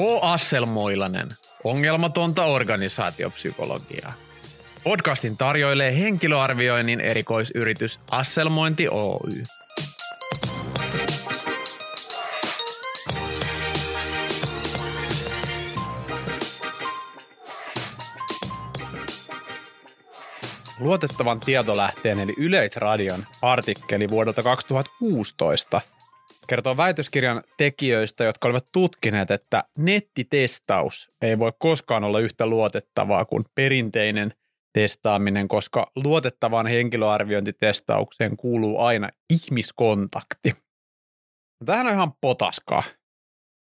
H. Asselmoilanen, ongelmatonta organisaatiopsykologiaa. Podcastin tarjoilee henkilöarvioinnin erikoisyritys Asselmointi Oy. Luotettavan tietolähteen eli Yleisradion artikkeli vuodelta 2016 kertoo väitöskirjan tekijöistä, jotka olivat tutkineet, että nettitestaus ei voi koskaan olla yhtä luotettavaa kuin perinteinen testaaminen, koska luotettavaan henkilöarviointitestaukseen kuuluu aina ihmiskontakti. Tähän on ihan potaskaa.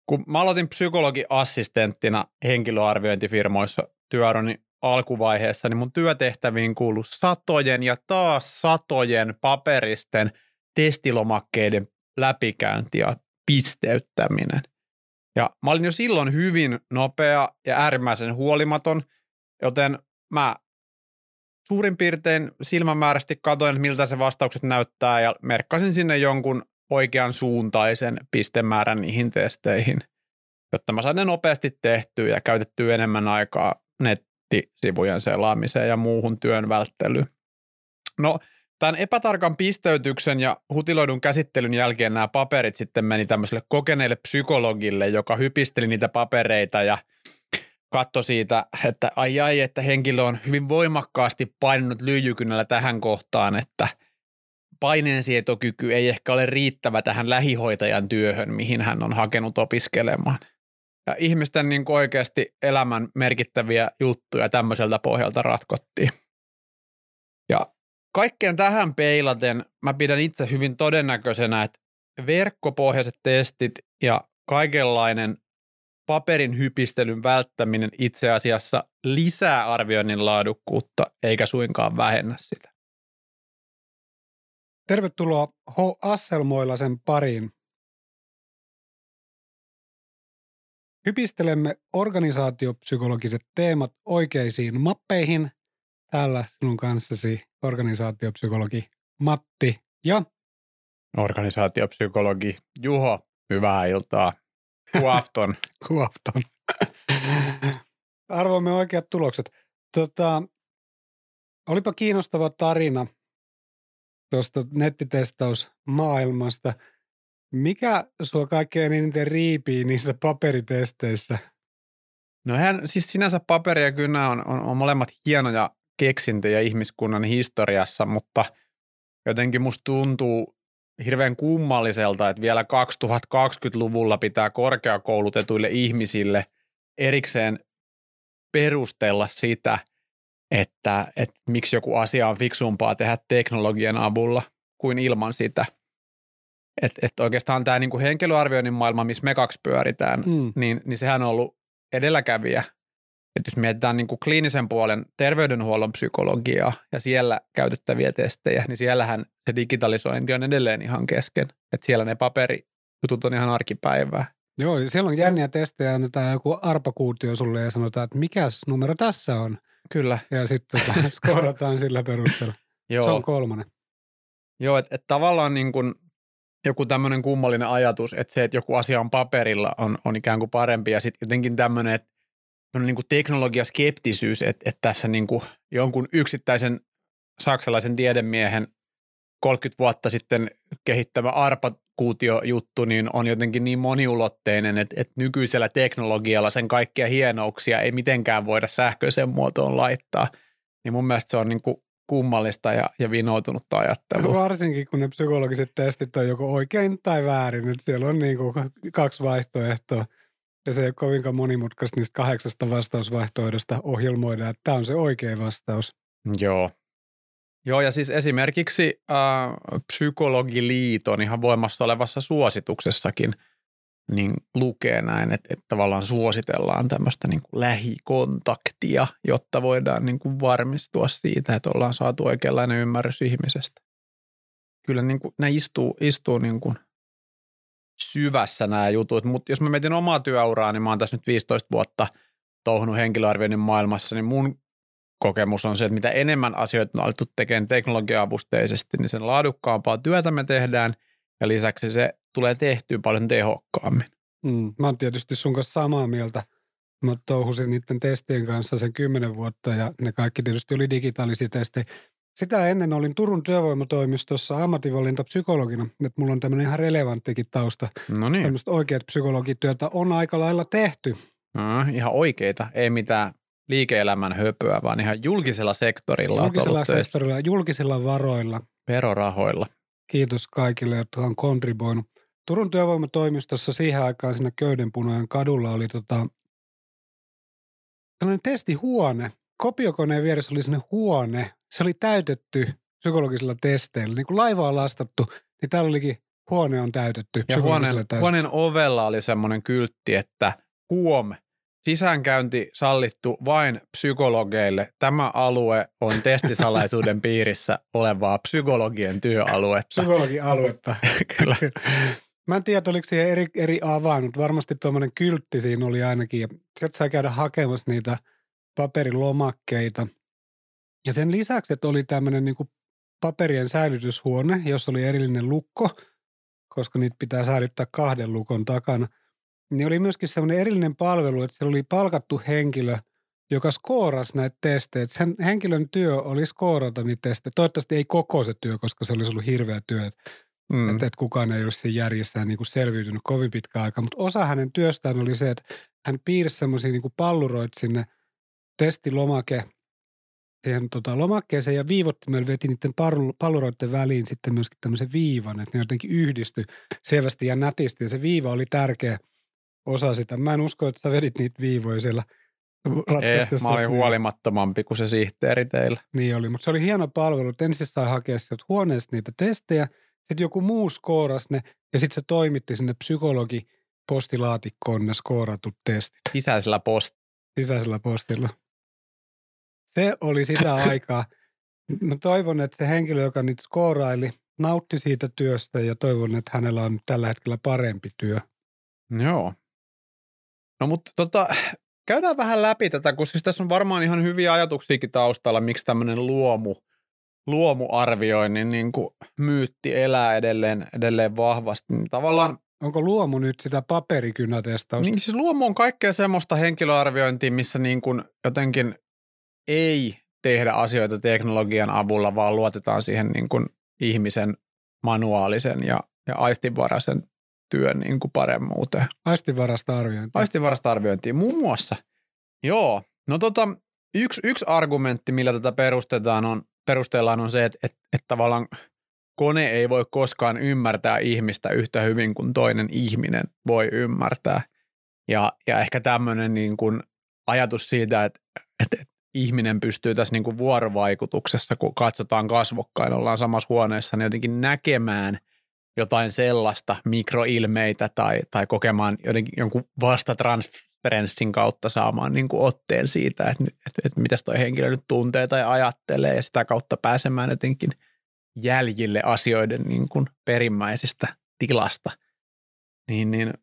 Kun mä aloitin psykologiassistenttina henkilöarviointifirmoissa työurani alkuvaiheessa, niin mun työtehtäviin kuului satojen ja taas satojen paperisten testilomakkeiden läpikäynti ja pisteyttäminen. Ja mä olin jo silloin hyvin nopea ja äärimmäisen huolimaton, joten mä suurin piirtein silmämääräisesti katoin, miltä se vastaukset näyttää ja merkkasin sinne jonkun oikean suuntaisen pistemäärän niihin testeihin, jotta mä sain ne nopeasti tehtyä ja käytettyä enemmän aikaa nettisivujen selaamiseen ja muuhun työn välttelyyn. No, Tämän epätarkan pisteytyksen ja hutiloidun käsittelyn jälkeen nämä paperit sitten meni tämmöiselle kokeneelle psykologille, joka hypisteli niitä papereita ja katsoi siitä, että ai ai, että henkilö on hyvin voimakkaasti painanut lyijykynällä tähän kohtaan, että paineensietokyky ei ehkä ole riittävä tähän lähihoitajan työhön, mihin hän on hakenut opiskelemaan. Ja ihmisten niin oikeasti elämän merkittäviä juttuja tämmöiseltä pohjalta ratkottiin. Ja Kaikkeen tähän peilaten mä pidän itse hyvin todennäköisenä, että verkkopohjaiset testit ja kaikenlainen paperin hypistelyn välttäminen itse asiassa lisää arvioinnin laadukkuutta eikä suinkaan vähennä sitä. Tervetuloa H. Asselmoilasen pariin. Hypistelemme organisaatiopsykologiset teemat oikeisiin mappeihin. Täällä sinun kanssasi organisaatiopsykologi Matti ja organisaatiopsykologi Juho. Hyvää iltaa. Kuafton. Kuafton. Arvoimme oikeat tulokset. Tota, olipa kiinnostava tarina tuosta nettitestausmaailmasta. Mikä sua kaikkein eniten riipii niissä paperitesteissä? No hän, siis sinänsä paperi ja kynä on, on, on molemmat hienoja keksintöjä ihmiskunnan historiassa, mutta jotenkin musta tuntuu hirveän kummalliselta, että vielä 2020-luvulla pitää korkeakoulutetuille ihmisille erikseen perustella sitä, että, että miksi joku asia on fiksumpaa tehdä teknologian avulla kuin ilman sitä. Että et oikeastaan tämä niinku henkilöarvioinnin maailma, missä me kaksi pyöritään, mm. niin, niin sehän on ollut edelläkävijä että jos mietitään niin kuin kliinisen puolen terveydenhuollon psykologiaa ja siellä käytettäviä testejä, niin siellähän se digitalisointi on edelleen ihan kesken. Että siellä ne paperijutut on ihan arkipäivää. Joo, siellä on jänniä testejä, annetaan joku arpakuutio sulle ja sanotaan, että mikä numero tässä on. Kyllä. Ja sitten tota, skorataan sillä perusteella. Joo. Se on kolmonen. Joo, että et tavallaan niin kuin joku tämmöinen kummallinen ajatus, että se, että joku asia on paperilla, on, on ikään kuin parempi. Ja sitten jotenkin tämmöinen, että niin kuin teknologiaskeptisyys, että, että tässä niin kuin jonkun yksittäisen saksalaisen tiedemiehen 30 vuotta sitten kehittämä arpakuutiojuttu niin on jotenkin niin moniulotteinen, että, että nykyisellä teknologialla sen kaikkia hienouksia ei mitenkään voida sähköiseen muotoon laittaa. Niin mun mielestä se on niin kuin kummallista ja, ja vinoutunutta ajattelua. Varsinkin kun ne psykologiset testit on joko oikein tai väärin, että siellä on niin kuin kaksi vaihtoehtoa – ja se ei ole kovinkaan monimutkaista niistä kahdeksasta vastausvaihtoehdosta ohjelmoida, että tämä on se oikea vastaus. Joo. Joo, ja siis esimerkiksi äh, Psykologiliiton ihan voimassa olevassa suosituksessakin niin lukee näin, että, että tavallaan suositellaan tämmöistä niin kuin lähikontaktia, jotta voidaan niin kuin varmistua siitä, että ollaan saatu oikeanlainen ymmärrys ihmisestä. Kyllä niin kuin, nämä istuu, istuu niin kuin syvässä nämä jutut, mutta jos mä mietin omaa työuraa, niin mä oon tässä nyt 15 vuotta touhunut henkilöarvioinnin maailmassa, niin mun kokemus on se, että mitä enemmän asioita on alettu tekemään teknologia-avusteisesti, niin sen laadukkaampaa työtä me tehdään ja lisäksi se tulee tehtyä paljon tehokkaammin. Mm, mä oon tietysti sun kanssa samaa mieltä. Mä touhusin niiden testien kanssa sen kymmenen vuotta ja ne kaikki tietysti oli digitaalisia testejä. Sitä ennen olin Turun työvoimatoimistossa ammatinvalintapsykologina, että mulla on tämmöinen ihan relevanttikin tausta. No niin, Tämmöistä oikeat psykologityötä on aika lailla tehty. no, ihan oikeita, ei mitään liike-elämän höpöä, vaan ihan julkisella sektorilla Julkisella sektorilla, julkisilla varoilla. verorahoilla. Kiitos kaikille, jotka on kontriboinut. Turun työvoimatoimistossa siihen aikaan siinä Köydenpunojen kadulla oli tota, tällainen testihuone. Kopiokoneen vieressä oli sellainen huone. Se oli täytetty psykologisilla testeillä. Niin kuin laiva on lastattu, niin täällä olikin huone on täytetty Ja huoneen, huoneen ovella oli semmoinen kyltti, että huom, sisäänkäynti sallittu vain psykologeille. Tämä alue on testisalaisuuden piirissä olevaa psykologien työaluetta. Psykologialuetta. Kyllä. Mä en tiedä, oliko siihen eri, eri avain, mutta varmasti tuommoinen kyltti siinä oli ainakin. Ja sieltä sai käydä hakemassa niitä paperilomakkeita. Ja sen lisäksi, että oli tämmöinen niin paperien säilytyshuone, jossa oli erillinen lukko, koska niitä pitää säilyttää kahden lukon takana, niin oli myöskin semmoinen erillinen palvelu, että siellä oli palkattu henkilö, joka skoorasi näitä testejä. Sen henkilön työ oli skoorata niitä testejä. Toivottavasti ei koko se työ, koska se olisi ollut hirveä työ. Mm. Mm. Että, että kukaan ei olisi siinä järjestään niin kuin selviytynyt kovin pitkä aika. Mutta osa hänen työstään oli se, että hän piirsi semmoisia niin kuin palluroita sinne testilomake siihen tota, lomakkeeseen ja viivottimella veti niiden palluroiden väliin sitten myöskin tämmöisen viivan, että ne jotenkin yhdistyi selvästi ja nätisti ja se viiva oli tärkeä osa sitä. Mä en usko, että sä vedit niitä viivoja siellä Eh, mä olin huolimattomampi kuin se sihteeri teillä. Niin oli, mutta se oli hieno palvelu, että ensin sai hakea sieltä huoneesta niitä testejä, sitten joku muu skoorasi ne ja sitten se toimitti sinne psykologi postilaatikkoon ne skooratut testit Sisäisellä post. sisäisellä postilla. Se oli sitä aikaa. Mä toivon, että se henkilö, joka niitä skooraili, nautti siitä työstä ja toivon, että hänellä on tällä hetkellä parempi työ. Joo. No mutta tota, käydään vähän läpi tätä, kun siis tässä on varmaan ihan hyviä ajatuksiakin taustalla, miksi tämmöinen luomu, luomuarvioinnin niin kuin myytti elää edelleen, edelleen vahvasti. Niin tavallaan Onko luomu nyt sitä paperikynätestausta? Niin siis luomu on kaikkea semmoista henkilöarviointia, missä niin kuin jotenkin ei tehdä asioita teknologian avulla, vaan luotetaan siihen niin kuin ihmisen manuaalisen ja, ja aistinvaraisen työn niin kuin paremmuuteen. Aistinvarasta arviointia. Aistinvarasta arviointia muun muassa. Joo, no tota, yksi, yksi argumentti, millä tätä perustetaan on, perustellaan on se, että, että, että tavallaan kone ei voi koskaan ymmärtää ihmistä yhtä hyvin kuin toinen ihminen voi ymmärtää. Ja, ja ehkä tämmöinen niin kuin ajatus siitä, että, että ihminen pystyy tässä niin kuin vuorovaikutuksessa, kun katsotaan kasvokkain, ollaan samassa huoneessa, niin jotenkin näkemään jotain sellaista mikroilmeitä tai, tai kokemaan jotenkin jonkun vastatransferenssin kautta saamaan niin kuin otteen siitä, että, että, että mitä toi henkilö nyt tuntee tai ajattelee ja sitä kautta pääsemään jotenkin jäljille asioiden niin kuin perimmäisestä tilasta. Niin, niin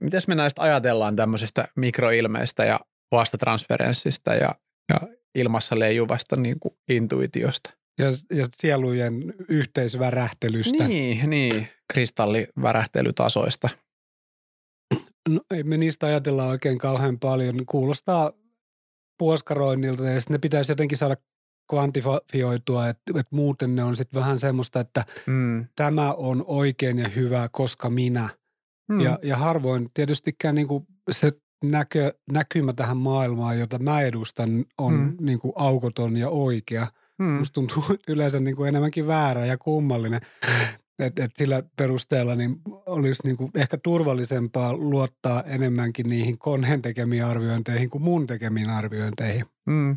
mitäs me näistä ajatellaan tämmöisestä mikroilmeistä ja vastatransferenssista ja, ja ilmassa leijuvasta niin kuin intuitiosta? Ja, ja sielujen yhteisvärähtelystä. Niin, niin, kristallivärähtelytasoista. No, ei me niistä ajatella oikein kauhean paljon. Kuulostaa puoskaroinnilta ja sitten ne pitäisi jotenkin saada kvantifioitua, että, että muuten ne on sitten vähän semmoista, että Mm. tämä on oikein ja hyvä, koska minä. Mm. Ja, ja harvoin tietystikään niin kuin se näkö, näkymä tähän maailmaan, jota mä edustan, on Mm. niin kuin aukoton ja oikea. mm. Musta tuntuu yleensä niin kuin enemmänkin väärä ja kummallinen. Et, et sillä perusteella niin olisi niin kuin ehkä turvallisempaa luottaa enemmänkin niihin koneen tekemiin arviointeihin kuin mun tekemiin arviointeihin. Mm.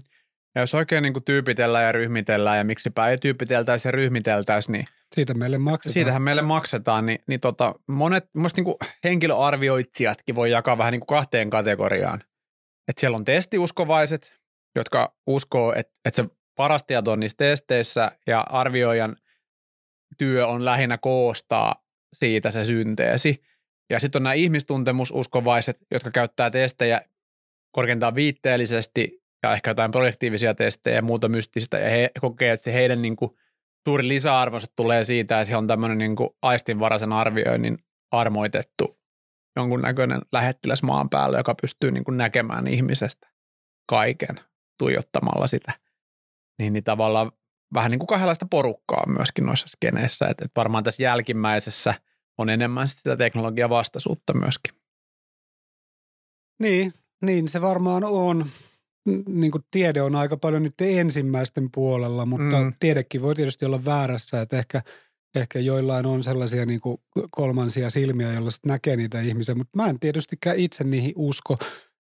Ja jos oikein niin kuin tyypitellään ja ryhmitellään ja miksipä ei tyypiteltäisi ja ryhmiteltäisi, niin Siitä meille maksetaan. siitähän meille maksetaan. Niin, niin tota, monet niin kuin henkilöarvioitsijatkin voi jakaa vähän niin kuin kahteen kategoriaan. Et siellä on testiuskovaiset, jotka uskoo, että, että se paras tieto on niissä testeissä ja arvioijan työ on lähinnä koostaa siitä se synteesi. Ja sitten on nämä ihmistuntemususkovaiset, jotka käyttää testejä korkeintaan viitteellisesti ja ehkä jotain projektiivisia testejä ja muuta mystistä. Ja he kokee, että se heidän niin kuin suuri lisäarvonsa tulee siitä, että he on tämmöinen niin kuin aistinvaraisen arvioinnin armoitettu jonkunnäköinen lähettiläs maan päällä, joka pystyy niin kuin näkemään ihmisestä kaiken tuijottamalla sitä. Niin, niin tavallaan vähän niin kuin kahdenlaista porukkaa myöskin noissa skeneissä. Että et varmaan tässä jälkimmäisessä on enemmän sitä teknologian vastaisuutta myöskin. Niin, niin se varmaan on. Niin kuin tiede on aika paljon nyt ensimmäisten puolella, mutta mm. tiedekin voi tietysti olla väärässä, että ehkä, ehkä joillain on sellaisia niin kuin kolmansia silmiä, joilla näkee niitä ihmisiä, mutta mä en tietystikään itse niihin usko.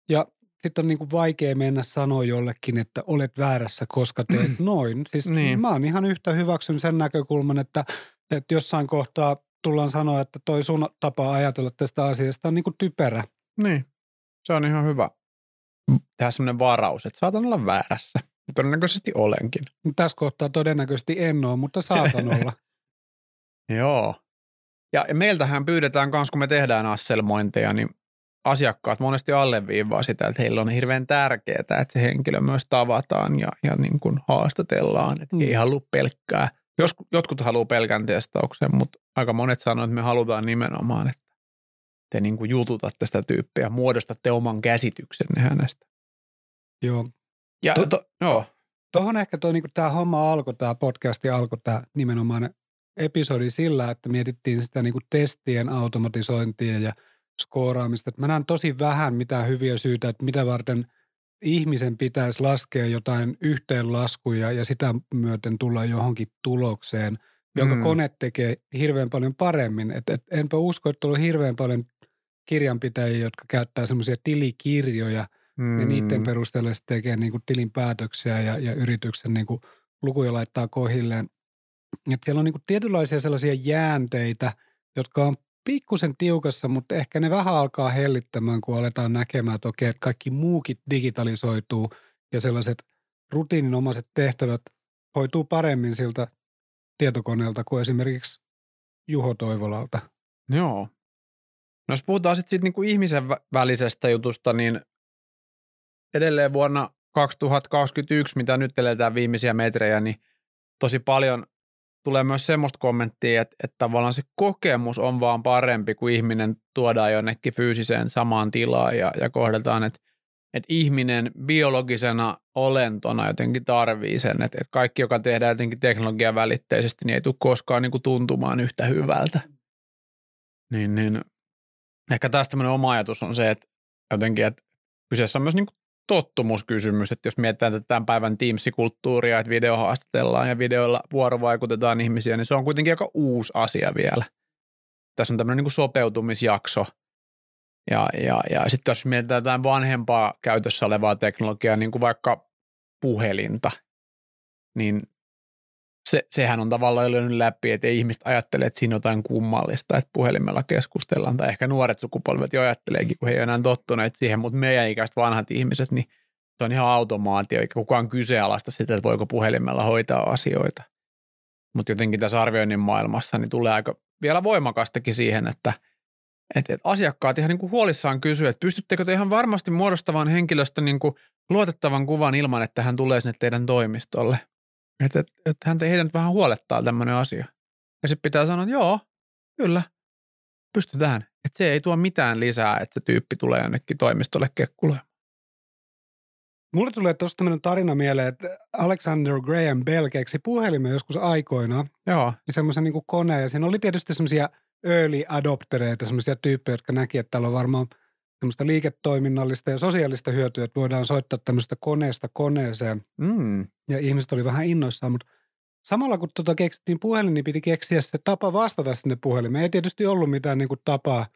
Ja sitten on niin kuin vaikea mennä sanoa jollekin, että olet väärässä, koska teet noin. Siis niin. mä oon ihan yhtä hyväksyn sen näkökulman, että, että jossain kohtaa tullaan sanoa, että toi sun tapa ajatella tästä asiasta on niin kuin typerä. Niin, se on ihan hyvä tehdä sellainen varaus, että saatan olla väärässä. Todennäköisesti olenkin. Tässä kohtaa todennäköisesti en ole, mutta saatan olla. Joo. Ja meiltähän pyydetään myös, kun me tehdään asselmointeja, niin asiakkaat monesti alleviivaa sitä, että heillä on hirveän tärkeää, että se henkilö myös tavataan ja, ja niin kuin haastatellaan, että mm. ei halua pelkkää. Jos, jotkut haluaa pelkän testauksen, mutta aika monet sanoo, että me halutaan nimenomaan, että te niin kuin jututatte sitä tyyppiä, muodostatte oman käsityksenne hänestä. Joo. Ja to, to, joo. Tuohon ehkä tuo, niin tämä homma alkoi, tämä podcasti alkoi, tämä nimenomaan episodi sillä, että mietittiin sitä niin kuin testien automatisointia ja – skooraamista. Että mä näen tosi vähän mitään hyviä syitä, että mitä varten ihmisen pitäisi laskea jotain yhteenlaskuja ja sitä myöten tulla johonkin tulokseen, jonka mm. kone tekee hirveän paljon paremmin. Et, et, enpä usko, että on hirveän paljon kirjanpitäjiä, jotka käyttää semmoisia tilikirjoja mm. ja niiden perusteella sitten tekee niin kuin tilinpäätöksiä ja, ja yrityksen niin kuin lukuja laittaa kohilleen. Et siellä on niin kuin tietynlaisia sellaisia jäänteitä, jotka on pikkusen tiukassa, mutta ehkä ne vähän alkaa hellittämään, kun aletaan näkemään, että okei, että kaikki muukin digitalisoituu ja sellaiset rutiininomaiset tehtävät hoituu paremmin siltä tietokoneelta kuin esimerkiksi Juho Toivolalta. Joo. No jos puhutaan sitten siitä niinku ihmisen välisestä jutusta, niin edelleen vuonna 2021, mitä nyt eletään viimeisiä metrejä, niin tosi paljon tulee myös semmoista kommenttia, että, että tavallaan se kokemus on vaan parempi, kun ihminen tuodaan jonnekin fyysiseen samaan tilaan ja, ja kohdeltaan, että, että ihminen biologisena olentona jotenkin tarvii sen, että, että kaikki, joka tehdään jotenkin teknologian välitteisesti, niin ei tule koskaan niin kuin tuntumaan yhtä hyvältä. Niin, niin ehkä tästä tämmöinen oma ajatus on se, että jotenkin, että kyseessä on myös niin tottumuskysymys, että jos mietitään tätä tämän päivän Teams-kulttuuria, että video haastatellaan ja videoilla vuorovaikutetaan ihmisiä, niin se on kuitenkin aika uusi asia vielä. Tässä on tämmöinen niin sopeutumisjakso. Ja, ja, ja sitten jos mietitään jotain vanhempaa käytössä olevaa teknologiaa, niin kuin vaikka puhelinta, niin se, sehän on tavallaan löynyt läpi, että ei ihmiset ajattele, että siinä on jotain kummallista, että puhelimella keskustellaan. Tai ehkä nuoret sukupolvet jo ajatteleekin, kun he ei ole enää tottuneet siihen, mutta meidän ikäiset vanhat ihmiset, niin se on ihan automaatio, eikä kukaan kyseenalaista sitä, että voiko puhelimella hoitaa asioita. Mutta jotenkin tässä arvioinnin maailmassa niin tulee aika vielä voimakastakin siihen, että, että, että asiakkaat ihan niin kuin huolissaan kysyy, että pystyttekö te ihan varmasti muodostamaan henkilöstä niin kuin luotettavan kuvan ilman, että hän tulee sinne teidän toimistolle – että, että, että häntä heitä nyt vähän huolettaa tämmöinen asia. Ja sitten pitää sanoa, että joo, kyllä, pystytään. Että se ei tuo mitään lisää, että se tyyppi tulee jonnekin toimistolle kekkulemaan. Mulle tulee tuosta tämmöinen tarina mieleen, että Alexander Graham Bell keksi puhelimen joskus aikoina. Joo. Ja semmoisen niin koneen. Ja siinä oli tietysti semmoisia early adoptereita, semmoisia tyyppejä, jotka näki, että täällä on varmaan semmoista liiketoiminnallista ja sosiaalista hyötyä, että voidaan soittaa tämmöistä koneesta koneeseen. Mm. Ja ihmiset oli vähän innoissaan, mutta samalla kun tuota keksittiin puhelin, niin piti keksiä se tapa vastata sinne puhelimeen. Ei tietysti ollut mitään niin kuin tapaa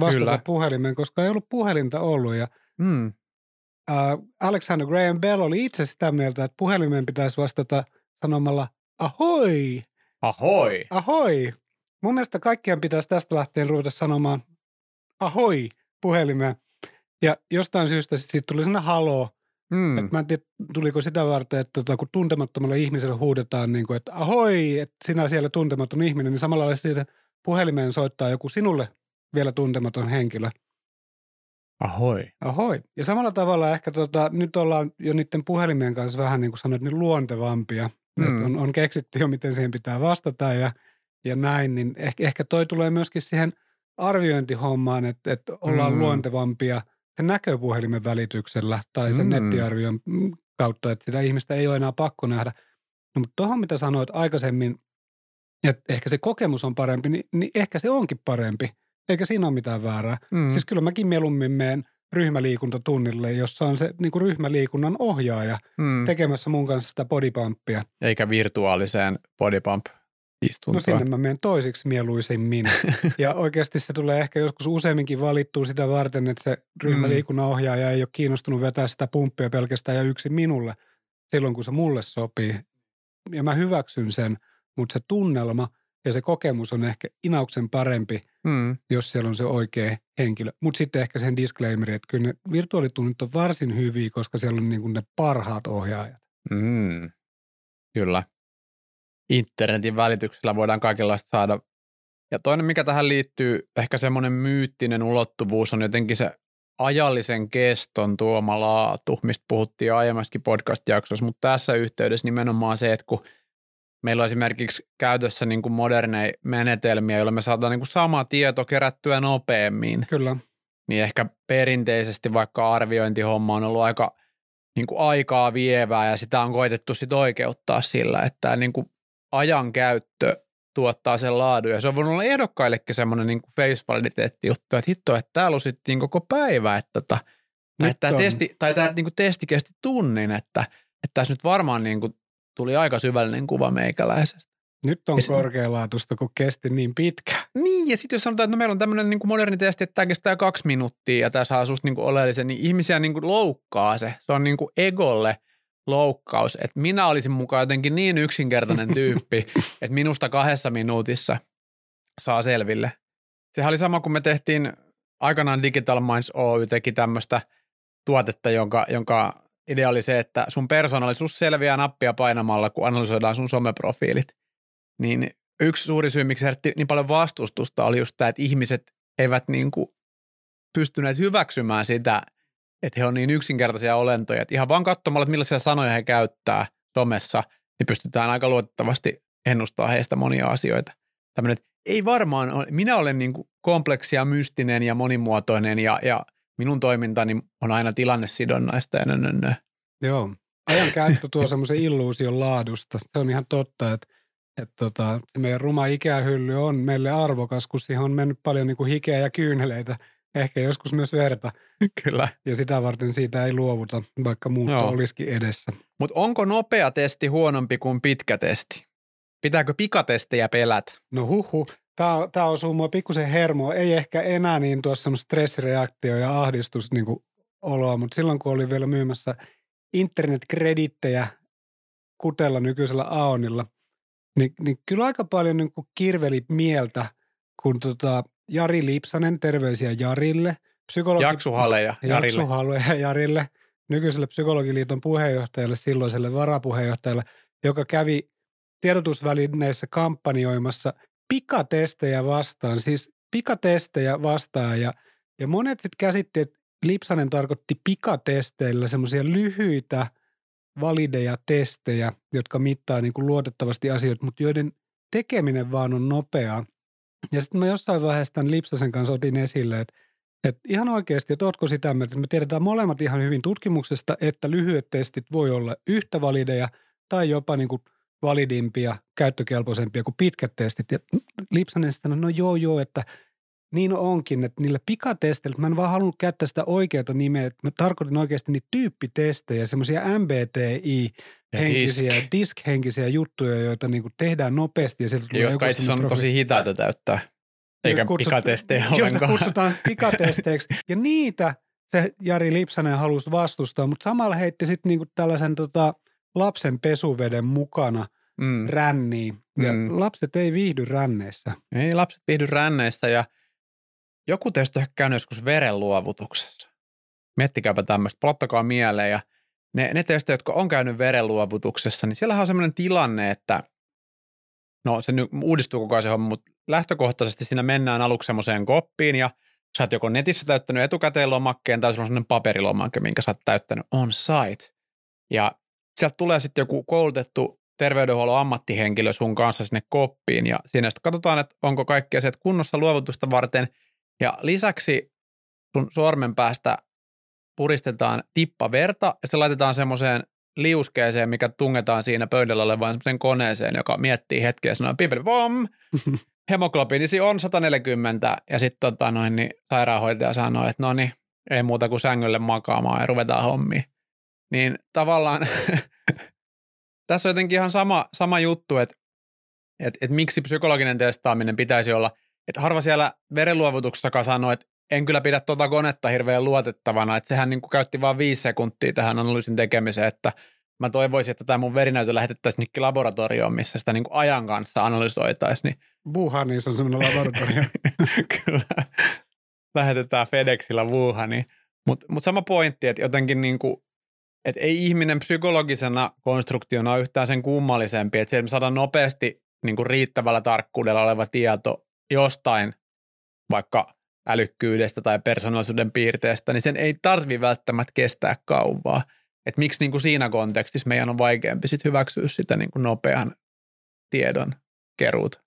vastata Kyllä. puhelimeen, koska ei ollut puhelinta ollut. Ja mm. äh, Alexander Graham Bell oli itse sitä mieltä, että puhelimeen pitäisi vastata sanomalla ahoi. Ahoi. Ahoi. Mun mielestä kaikkien pitäisi tästä lähtien ruveta sanomaan ahoi puhelimeen. Ja jostain syystä siitä tuli sellainen halo. Mm. Että mä en tiedä, tuliko sitä varten, että tota, kun tuntemattomalle ihmiselle huudetaan, niin kuin, että ahoi, että sinä siellä tuntematon ihminen, niin samalla lailla siitä puhelimeen soittaa joku sinulle vielä tuntematon henkilö. Ahoi. Ahoi. Ja samalla tavalla ehkä tota, nyt ollaan jo niiden puhelimien kanssa vähän niin kuin sanoit, niin luontevampia. Mm. On, on keksitty jo, miten siihen pitää vastata ja, ja näin, niin ehkä, ehkä toi tulee myöskin siihen – arviointihommaan, että, että ollaan Mm. luontevampia sen näköpuhelimen välityksellä tai sen Mm. nettiarvion kautta, että sitä ihmistä ei ole enää pakko nähdä. No, mutta tuohon, mitä sanoit aikaisemmin, että ehkä se kokemus on parempi, niin, niin ehkä se onkin parempi. Eikä siinä ole mitään väärää. Mm. Siis kyllä mäkin mieluummin menen ryhmäliikuntatunnille, jossa on se niin kuin ryhmäliikunnan ohjaaja mm. tekemässä mun kanssa sitä bodypumpia. Eikä virtuaaliseen bodypump istuntoon. No sinne mä menen toisiksi mieluisimmin. ja oikeasti se tulee ehkä joskus useamminkin valittua sitä varten, että se ryhmäliikunnan ohjaaja ei ole kiinnostunut vetää sitä pumppia pelkästään ja yksin minulle silloin, kun se mulle sopii. Ja mä hyväksyn sen, mutta se tunnelma ja se kokemus on ehkä inauksen parempi, Mm. jos siellä on se oikea henkilö. Mutta sitten ehkä sen disclaimeri, että kyllä ne virtuaalitunnit on varsin hyviä, koska siellä on niin kuin ne parhaat ohjaajat. Mm. Kyllä. Internetin välityksellä voidaan kaikenlaista saada. Ja toinen, mikä tähän liittyy, ehkä semmoinen myyttinen ulottuvuus on jotenkin se ajallisen keston tuoma laatu, mistä puhuttiin aiemmassakin podcast-jaksossa, mutta tässä yhteydessä nimenomaan se, että kun meillä on esimerkiksi käytössä niin kuin moderneja menetelmiä, joilla me saadaan niin kuin sama tieto kerättyä nopeammin, Kyllä. niin ehkä perinteisesti vaikka arviointihomma on ollut aika niin kuin aikaa vievää ja sitä on koitettu sit oikeuttaa sillä, että niin kuin ajan käyttö tuottaa sen laadun. Ja se on voinut olla ehdokkaillekin semmoinen niin kuin face validiteetti juttu, että hitto, että täällä lusittiin koko päivä, että, tota, tai tämä testi, tai tämä niin kuin testi kesti tunnin, että, että tässä nyt varmaan niin kuin tuli aika syvällinen kuva meikäläisestä. Nyt on korkealaatusta, kun kesti niin pitkä. Niin, ja sitten jos sanotaan, että no meillä on tämmöinen niin moderni testi, että tämä kestää kaksi minuuttia ja tämä saa susta niin kuin oleellisen, niin ihmisiä niin kuin loukkaa se. Se on niin kuin egolle loukkaus, että minä olisin mukaan jotenkin niin yksinkertainen tyyppi, että minusta kahdessa minuutissa saa selville. Sehän oli sama, kun me tehtiin aikanaan Digital Minds Oy teki tämmöistä tuotetta, jonka, jonka idea oli se, että sun persoonallisuus selviää nappia painamalla, kun analysoidaan sun someprofiilit. Niin yksi suuri syy, miksi herätti niin paljon vastustusta, oli just tämä, että ihmiset eivät niin kuin pystyneet hyväksymään sitä, että he on niin yksinkertaisia olentoja. Että ihan vaan katsomalla, että millaisia sanoja he käyttää somessa, niin pystytään aika luotettavasti ennustaa heistä monia asioita. Tämmöinen, että ei varmaan minä olen niin kuin ja mystinen ja monimuotoinen ja, ja minun toimintani on aina tilannesidonnaista ja nö, nö. Joo. Ajan käyttö tuo semmoisen illuusion laadusta. Se on ihan totta, että, että tota, meidän ruma ikähylly on meille arvokas, kun siihen on mennyt paljon niin kuin hikeä ja kyyneleitä, ehkä joskus myös verta. Kyllä. Ja sitä varten siitä ei luovuta, vaikka muutto Joo. olisikin edessä. Mutta onko nopea testi huonompi kuin pitkä testi? Pitääkö pikatestejä pelätä? No huhu, tämä, tämä osuu mua pikkusen hermoa. Ei ehkä enää niin tuossa semmoista stressireaktio ja ahdistus niin oloa, mutta silloin kun oli vielä myymässä internetkredittejä kutella nykyisellä Aonilla, niin, niin kyllä aika paljon niin kuin kirveli mieltä, kun tota Jari Lipsanen, terveisiä Jarille, psykologi... Jaksuhaleja Jarille. Jaksuhaloja Jarille, nykyiselle psykologiliiton puheenjohtajalle, silloiselle varapuheenjohtajalle, joka kävi tiedotusvälineissä kampanjoimassa pikatestejä vastaan, siis pikatestejä vastaan ja, ja monet sitten käsitti, että Lipsanen tarkoitti pikatesteillä semmoisia lyhyitä valideja testejä, jotka mittaa niin kuin luotettavasti asioita, mutta joiden tekeminen vaan on nopeaa. Ja sitten mä jossain vaiheessa tämän Lipsasen kanssa otin esille, että, että ihan oikeasti, että ootko sitä mieltä, että me tiedetään molemmat ihan hyvin tutkimuksesta, että lyhyet testit voi olla yhtä valideja tai jopa niin kuin validimpia, käyttökelpoisempia kuin pitkät testit. Ja Lipsanen sanoi, no joo joo, että niin onkin, että niillä pikatesteillä, mä en vaan halunnut käyttää sitä oikeaa nimeä, että mä tarkoitin oikeasti niitä tyyppitestejä, semmoisia MBTI, henkisiä, disk. disk-henkisiä juttuja, joita niin kuin tehdään nopeasti ja sieltä tulee Jotka itse asiassa on semmoinen tosi hitaita täyttää. Eikä kutsut- pikatestejä Joita ollenkaan. kutsutaan pikatesteiksi. Ja niitä se Jari Lipsanen halusi vastustaa, mutta samalla heitti sitten niinku tällaisen tota, lapsen pesuveden mukana Mm. ränniin. Ja Mm. lapset ei viihdy ränneissä. Ei lapset viihdy ränneissä ja joku teistä on käynyt joskus verenluovutuksessa. Miettikääpä tämmöistä, palattakaa mieleen ja ne, ne teistä, jotka on käynyt verenluovutuksessa, niin siellähän on semmoinen tilanne, että no se nyt uudistuu koko ajan se homma, mutta lähtökohtaisesti siinä mennään aluksi semmoiseen koppiin ja sä oot joko netissä täyttänyt etukäteen lomakkeen tai sulla on semmoinen paperilomake, minkä sä oot täyttänyt on site. Ja sieltä tulee sitten joku koulutettu terveydenhuollon ammattihenkilö sun kanssa sinne koppiin ja siinä sitten katsotaan, että onko kaikki asiat kunnossa luovutusta varten Ja lisäksi sun sormen päästä puristetaan tippa verta ja se laitetaan semmoiseen liuskeeseen, mikä tungetaan siinä pöydällä olevaan semmoiseen koneeseen, joka miettii hetkeä ja sanoo pipeli pom, hemoglobiinisi on 140 ja sitten tota noin, niin sairaanhoitaja sanoo, että no niin, ei muuta kuin sängylle makaamaan ja ruvetaan hommiin. Niin tavallaan tässä on jotenkin ihan sama, sama juttu, että, että, että miksi psykologinen testaaminen pitäisi olla, että harva siellä verenluovutuksessakaan sanoo, että en kyllä pidä tuota konetta hirveän luotettavana, että sehän niin kuin käytti vain viisi sekuntia tähän analyysin tekemiseen, että mä toivoisin, että tämä mun verinäytö lähetettäisiin laboratorioon, missä sitä niin kuin ajan kanssa analysoitaisiin. Niin... Wuhanissa on semmoinen laboratorio. kyllä. Lähetetään FedExillä Wuhaniin. Mutta mut sama pointti, että jotenkin niin kuin, että ei ihminen psykologisena konstruktiona ole yhtään sen kummallisempi, että me saadaan nopeasti niin kuin riittävällä tarkkuudella oleva tieto jostain vaikka älykkyydestä tai persoonallisuuden piirteestä, niin sen ei tarvi välttämättä kestää kauaa. Et miksi niin kuin siinä kontekstissa meidän on vaikeampi sit hyväksyä sitä niin kuin nopean tiedon keruut.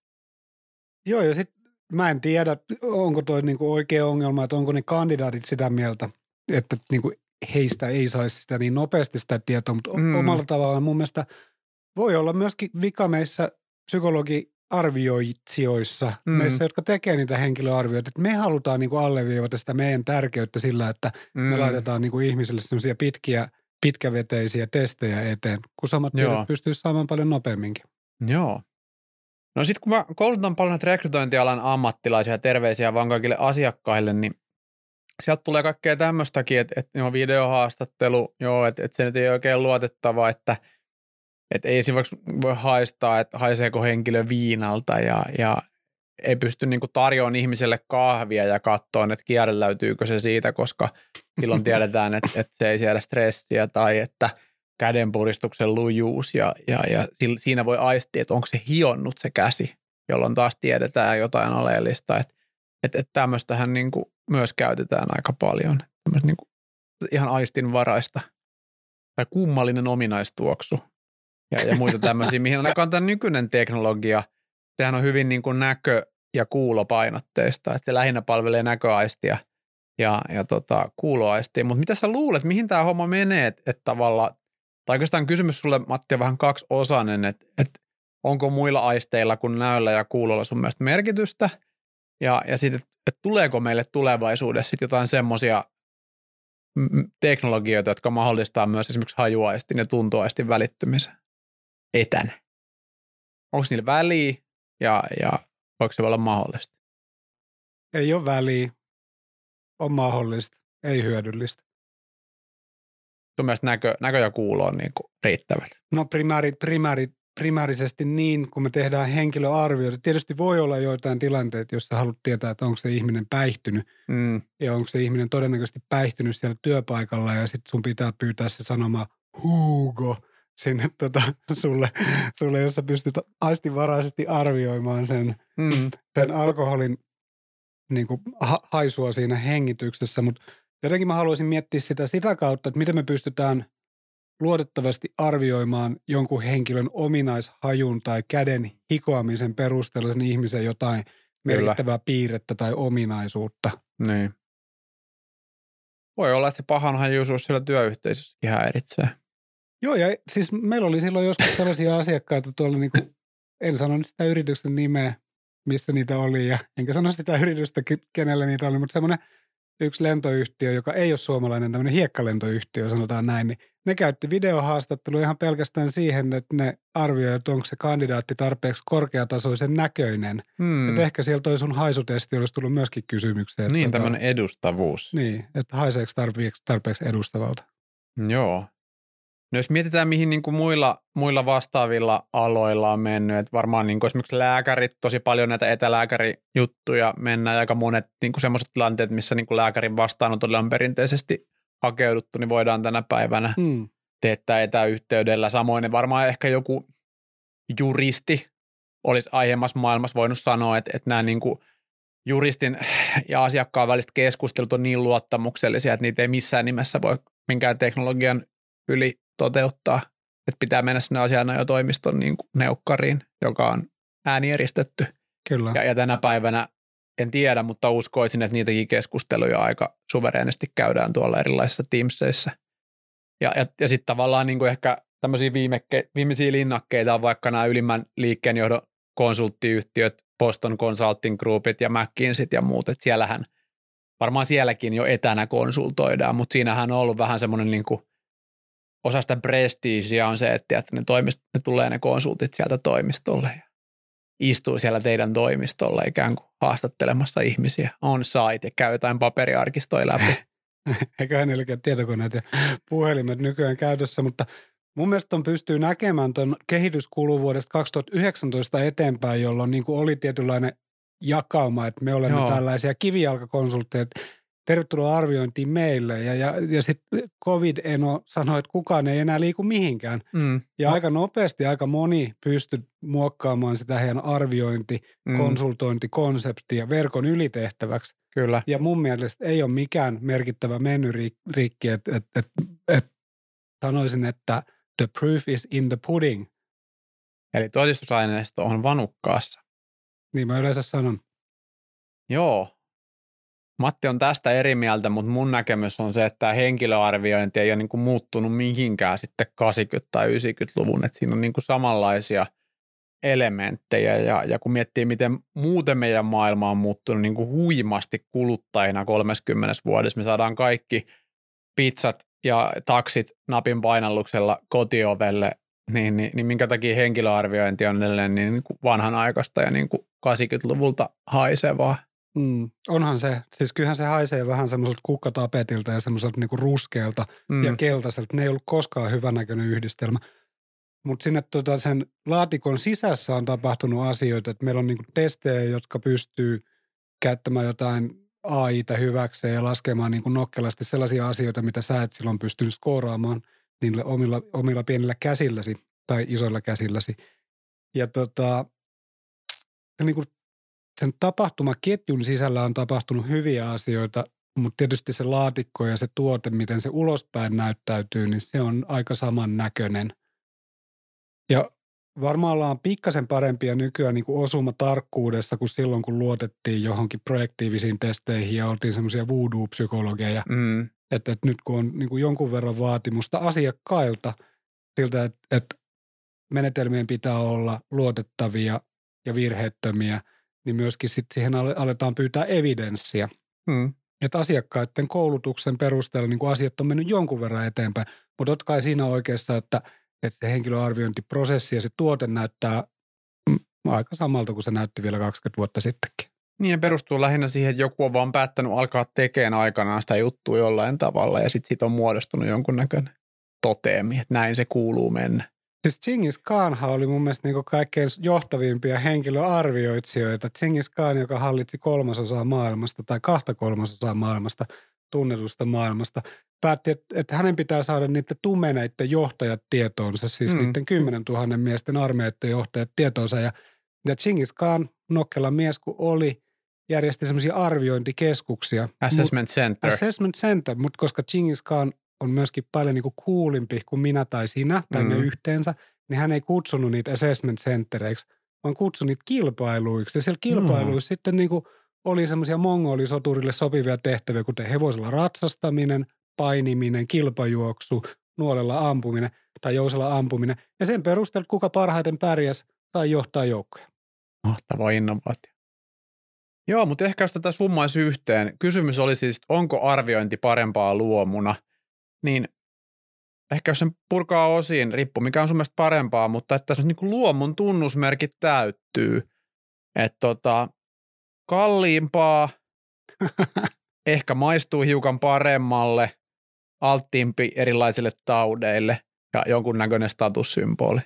Joo, ja sitten mä en tiedä, onko toi niin kuin oikea ongelma, että onko ne kandidaatit sitä mieltä, että niin kuin heistä ei saisi sitä niin nopeasti sitä tietoa, mutta mm. omalla tavallaan mun mielestä voi olla myöskin vika meissä psykologi arvioitsijoissa, mm. meissä, jotka tekee niitä henkilöarvioita, että me halutaan niin kuin alleviivata sitä meidän tärkeyttä sillä, että mm. me laitetaan niin kuin ihmisille sellaisia pitkiä, pitkäveteisiä testejä eteen, kun samat tiedot pystyisi saamaan paljon nopeamminkin. Joo. No sitten kun mä koulutan paljon rekrytointialan ammattilaisia terveisiä vaan kaikille asiakkaille, niin sieltä tulee kaikkea tämmöistäkin, että, että joo, videohaastattelu, joo, että, että se nyt ei oikein luotettava, että – että ei esimerkiksi voi haistaa, että haiseeko henkilö viinalta ja, ja ei pysty niin tarjoamaan ihmiselle kahvia ja katsoa, että kierreläytyykö se siitä, koska silloin tiedetään, että, että se ei siedä stressiä tai että kädenpuristuksen lujuus ja, ja, ja siinä voi aistia, että onko se hionnut se käsi, jolloin taas tiedetään jotain oleellista. Että, että, että tämmöistähän niin myös käytetään aika paljon, niin kuin ihan aistinvaraista. Tai kummallinen ominaistuoksu ja, ja muita tämmöisiä, mihin on tämä nykyinen teknologia. Sehän on hyvin niin kuin näkö- ja kuulopainotteista, että se lähinnä palvelee näköaistia ja, ja tota, kuuloaistia. Mutta mitä sä luulet, mihin tämä homma menee, että et tavallaan, tai oikeastaan kysymys sulle Matti on vähän kaksiosainen, että et onko muilla aisteilla kuin näöllä ja kuulolla sun mielestä merkitystä, ja, ja sitten, että et tuleeko meille tulevaisuudessa sit jotain semmoisia teknologioita, jotka mahdollistaa myös esimerkiksi hajuaistin ja tuntoaistin välittymisen? Etänä? Onko niillä väliä ja, ja voiko se olla mahdollista? Ei ole väliä. On mahdollista. Ei hyödyllistä. Sun mielestä näkö, näkö ja kuulo on niin riittävät? No primääri, primääri, primäärisesti niin, kun me tehdään henkilöarvioita. Tietysti voi olla joitain tilanteita, joissa haluat tietää, että onko se ihminen päihtynyt. Mm. Ja onko se ihminen todennäköisesti päihtynyt siellä työpaikalla ja sitten sun pitää pyytää se sanoma Hugo – sinne tota, sulle, sulle, jos sä pystyt aistivaraisesti arvioimaan sen, mm. sen alkoholin niin kuin, ha- haisua siinä hengityksessä, mutta jotenkin mä haluaisin miettiä sitä sitä kautta, että miten me pystytään luotettavasti arvioimaan jonkun henkilön ominaishajun tai käden hikoamisen perusteella sen ihmisen jotain merkittävää Kyllä. piirrettä tai ominaisuutta. Niin. Voi olla, että se pahanhajuisuus siellä työyhteisössä ihan häiritsee. Joo, ja siis meillä oli silloin joskus sellaisia asiakkaita tuolla, niin kuin, en sano nyt sitä yrityksen nimeä, missä niitä oli, ja enkä sano sitä yritystä, kenellä niitä oli, mutta semmoinen yksi lentoyhtiö, joka ei ole suomalainen, tämmöinen hiekkalentoyhtiö, sanotaan näin, niin ne käytti videohaastattelua ihan pelkästään siihen, että ne arvioivat, että onko se kandidaatti tarpeeksi korkeatasoisen näköinen. Hmm. Että ehkä sieltä toi sun haisutesti olisi tullut myöskin kysymykseen. Niin, tota, tämmöinen edustavuus. Niin, että haiseeko tarpeeksi, tarpeeksi edustavalta. Joo, No jos mietitään, mihin niin kuin muilla, muilla vastaavilla aloilla on mennyt, että varmaan niin kuin esimerkiksi lääkärit, tosi paljon näitä etälääkärijuttuja mennään, aika monet niin semmoiset tilanteet, missä niin kuin lääkärin vastaanotolle on perinteisesti hakeuduttu, niin voidaan tänä päivänä hmm. teettää etäyhteydellä. Samoin varmaan ehkä joku juristi olisi aiemmassa maailmassa voinut sanoa, että, että nämä niin kuin juristin ja asiakkaan väliset keskustelut on niin luottamuksellisia, että niitä ei missään nimessä voi minkään teknologian yli toteuttaa. Että pitää mennä sinne asianajotoimiston niin kuin neukkariin, joka on äänieristetty. Kyllä. Ja, ja tänä päivänä en tiedä, mutta uskoisin, että niitäkin keskusteluja aika suvereenisti käydään tuolla erilaisissa Teamsissa. Ja, ja, ja sitten tavallaan niin kuin ehkä tämmöisiä viimekke, viimeisiä linnakkeita on vaikka nämä ylimmän liikkeenjohdon konsulttiyhtiöt, Boston Consulting Groupit ja McKinseyt ja muut, että siellähän varmaan sielläkin jo etänä konsultoidaan, mutta siinähän on ollut vähän semmoinen niin kuin osa sitä prestiisiä on se, että, että ne, toimist, ne tulee ne konsultit sieltä toimistolle ja istuu siellä teidän toimistolla ikään kuin haastattelemassa ihmisiä on site ja käy jotain paperiarkistoja läpi. Eiköhän niilläkin tietokoneet ja puhelimet nykyään käytössä, mutta mun mielestä on pystyy näkemään tuon kehityskulun vuodesta 2019 eteenpäin, jolloin niin kuin oli tietynlainen jakauma, että me olemme Joo. tällaisia kivijalkakonsultteja, tervetuloa arviointiin meille. Ja, ja, ja sitten COVID-eno sanoi, että kukaan ei enää liiku mihinkään. Mm. Ja no. aika nopeasti aika moni pystyi muokkaamaan sitä heidän arviointi, mm. konsultointikonseptia verkon ylitehtäväksi. Kyllä. Ja mun mielestä ei ole mikään merkittävä mennyt rikki, että et, et, et, sanoisin, että the proof is in the pudding. Eli todistusaineisto on vanukkaassa. Niin mä yleensä sanon. Joo, Matti on tästä eri mieltä, mutta mun näkemys on se, että tämä henkilöarviointi ei ole niin kuin muuttunut mihinkään sitten 80- tai 90-luvun, että siinä on niin kuin samanlaisia elementtejä ja, ja kun miettii, miten muuten meidän maailma on muuttunut niin kuin huimasti kuluttajina 30 vuodessa, me saadaan kaikki pizzat ja taksit napin painalluksella kotiovelle, niin, niin, niin minkä takia henkilöarviointi on edelleen niin, niin kuin vanhanaikaista ja niin kuin 80-luvulta haisevaa. Mm, onhan se. Siis kyllähän se haisee vähän semmoiselta kukkatapetilta ja semmoiselta niinku ruskealta mm. ja keltaiselta. Ne ei ollut koskaan hyvänäköinen yhdistelmä. Mutta sinne tota sen laatikon sisässä on tapahtunut asioita, että meillä on niinku testejä, jotka pystyy käyttämään jotain AIta hyväkseen ja laskemaan niinku nokkelasti sellaisia asioita, mitä sä et silloin pystynyt skooraamaan niillä omilla, omilla pienillä käsilläsi tai isoilla käsilläsi. Ja tota, niin kuin sen tapahtumaketjun sisällä on tapahtunut hyviä asioita, mutta tietysti se laatikko ja se tuote, miten se ulospäin näyttäytyy, niin se on aika samannäköinen. Ja varmaan ollaan pikkasen parempia nykyään niin kuin osuma tarkkuudessa kuin silloin, kun luotettiin johonkin projektiivisiin testeihin ja oltiin semmoisia voodoo-psykologeja. Mm. Että, että nyt kun on niin kuin jonkun verran vaatimusta asiakkailta siltä, että, että menetelmien pitää olla luotettavia ja virheettömiä – niin myöskin sit siihen aletaan pyytää evidenssiä. Hmm. Että asiakkaiden koulutuksen perusteella niin asiat on mennyt jonkun verran eteenpäin. Mutta totta kai siinä oikeassa, että, että se henkilöarviointiprosessi ja se tuote näyttää mm, aika samalta kuin se näytti vielä 20 vuotta sittenkin. Niin perustuu lähinnä siihen, että joku on vaan päättänyt alkaa tekemään aikanaan sitä juttua jollain tavalla ja sitten siitä on muodostunut jonkunnäköinen toteemi, että näin se kuuluu mennä. Siis Chingis Khanhan oli mun mielestä niin kaikkein johtavimpia henkilöarvioitsijoita. Chingis Khan, joka hallitsi kolmasosaa maailmasta tai kahta kolmasosaa maailmasta, tunnetusta maailmasta, päätti, että, että hänen pitää saada niiden tumeneiden johtajat tietoonsa, siis mm. niiden 10 000 miesten armeijoiden johtajat tietoonsa. Ja, ja Chingis Khan, nokkela mies kun oli, järjesti semmoisia arviointikeskuksia. Assessment Center. Assessment Center, mutta koska Chingis Khan on myöskin paljon niin kuin kuulimpi kuin minä tai sinä tai mm. me yhteensä, niin hän ei kutsunut niitä assessment centereiksi, vaan kutsui niitä kilpailuiksi. Ja siellä kilpailuissa mm. sitten niin kuin oli semmoisia mongolisoturille sopivia tehtäviä, kuten hevosella ratsastaminen, painiminen, kilpajuoksu, nuolella ampuminen tai jousella ampuminen. Ja sen perusteella, kuka parhaiten pärjäs, sai johtaa joukkoja. Mahtava innovaatio. Joo, mutta ehkä jos tätä summaisi yhteen, kysymys oli siis, onko arviointi parempaa luomuna – niin ehkä jos sen purkaa osiin, riippuu mikä on sun mielestä parempaa, mutta että tässä niin kuin luomun tunnusmerkit täyttyy. Että tota, kalliimpaa, ehkä maistuu hiukan paremmalle, alttiimpi erilaisille taudeille ja jonkunnäköinen statussymboli.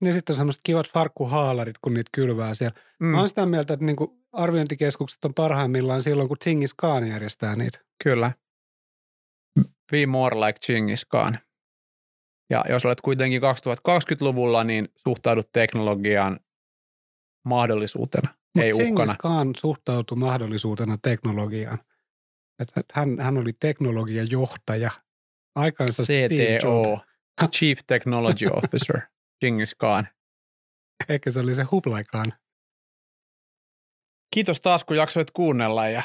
Niin sitten on semmoiset kivat farkkuhaalarit, kun niitä kylvää siellä. Mm. Mä oon sitä mieltä, että niinku arviointikeskukset on parhaimmillaan silloin, kun Tsingis Khan järjestää niitä. Kyllä. Be more like Chingis Khan. Ja jos olet kuitenkin 2020-luvulla, niin suhtaudut teknologiaan mahdollisuutena, Mut ei Chingis uhkana. Khan suhtautui mahdollisuutena teknologiaan. Että hän, hän oli teknologian johtaja. Aikansa CTO, Chief Technology Officer, Chingis Khan. Ehkä se oli se huplaikaan. Kiitos taas, kun jaksoit kuunnella ja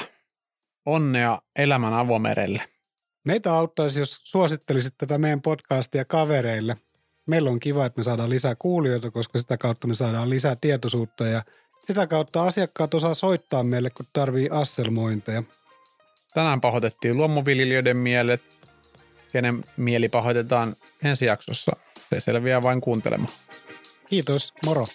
onnea elämän avomerelle. Meitä auttaisi, jos suosittelisit tätä meidän podcastia kavereille. Meillä on kiva, että me saadaan lisää kuulijoita, koska sitä kautta me saadaan lisää tietoisuutta ja sitä kautta asiakkaat osaa soittaa meille, kun tarvii asselmointeja. Tänään pahoitettiin luomuviljelijöiden mielet. Kenen mieli pahoitetaan ensi jaksossa. Se selviää vain kuuntelemaan. Kiitos, moro.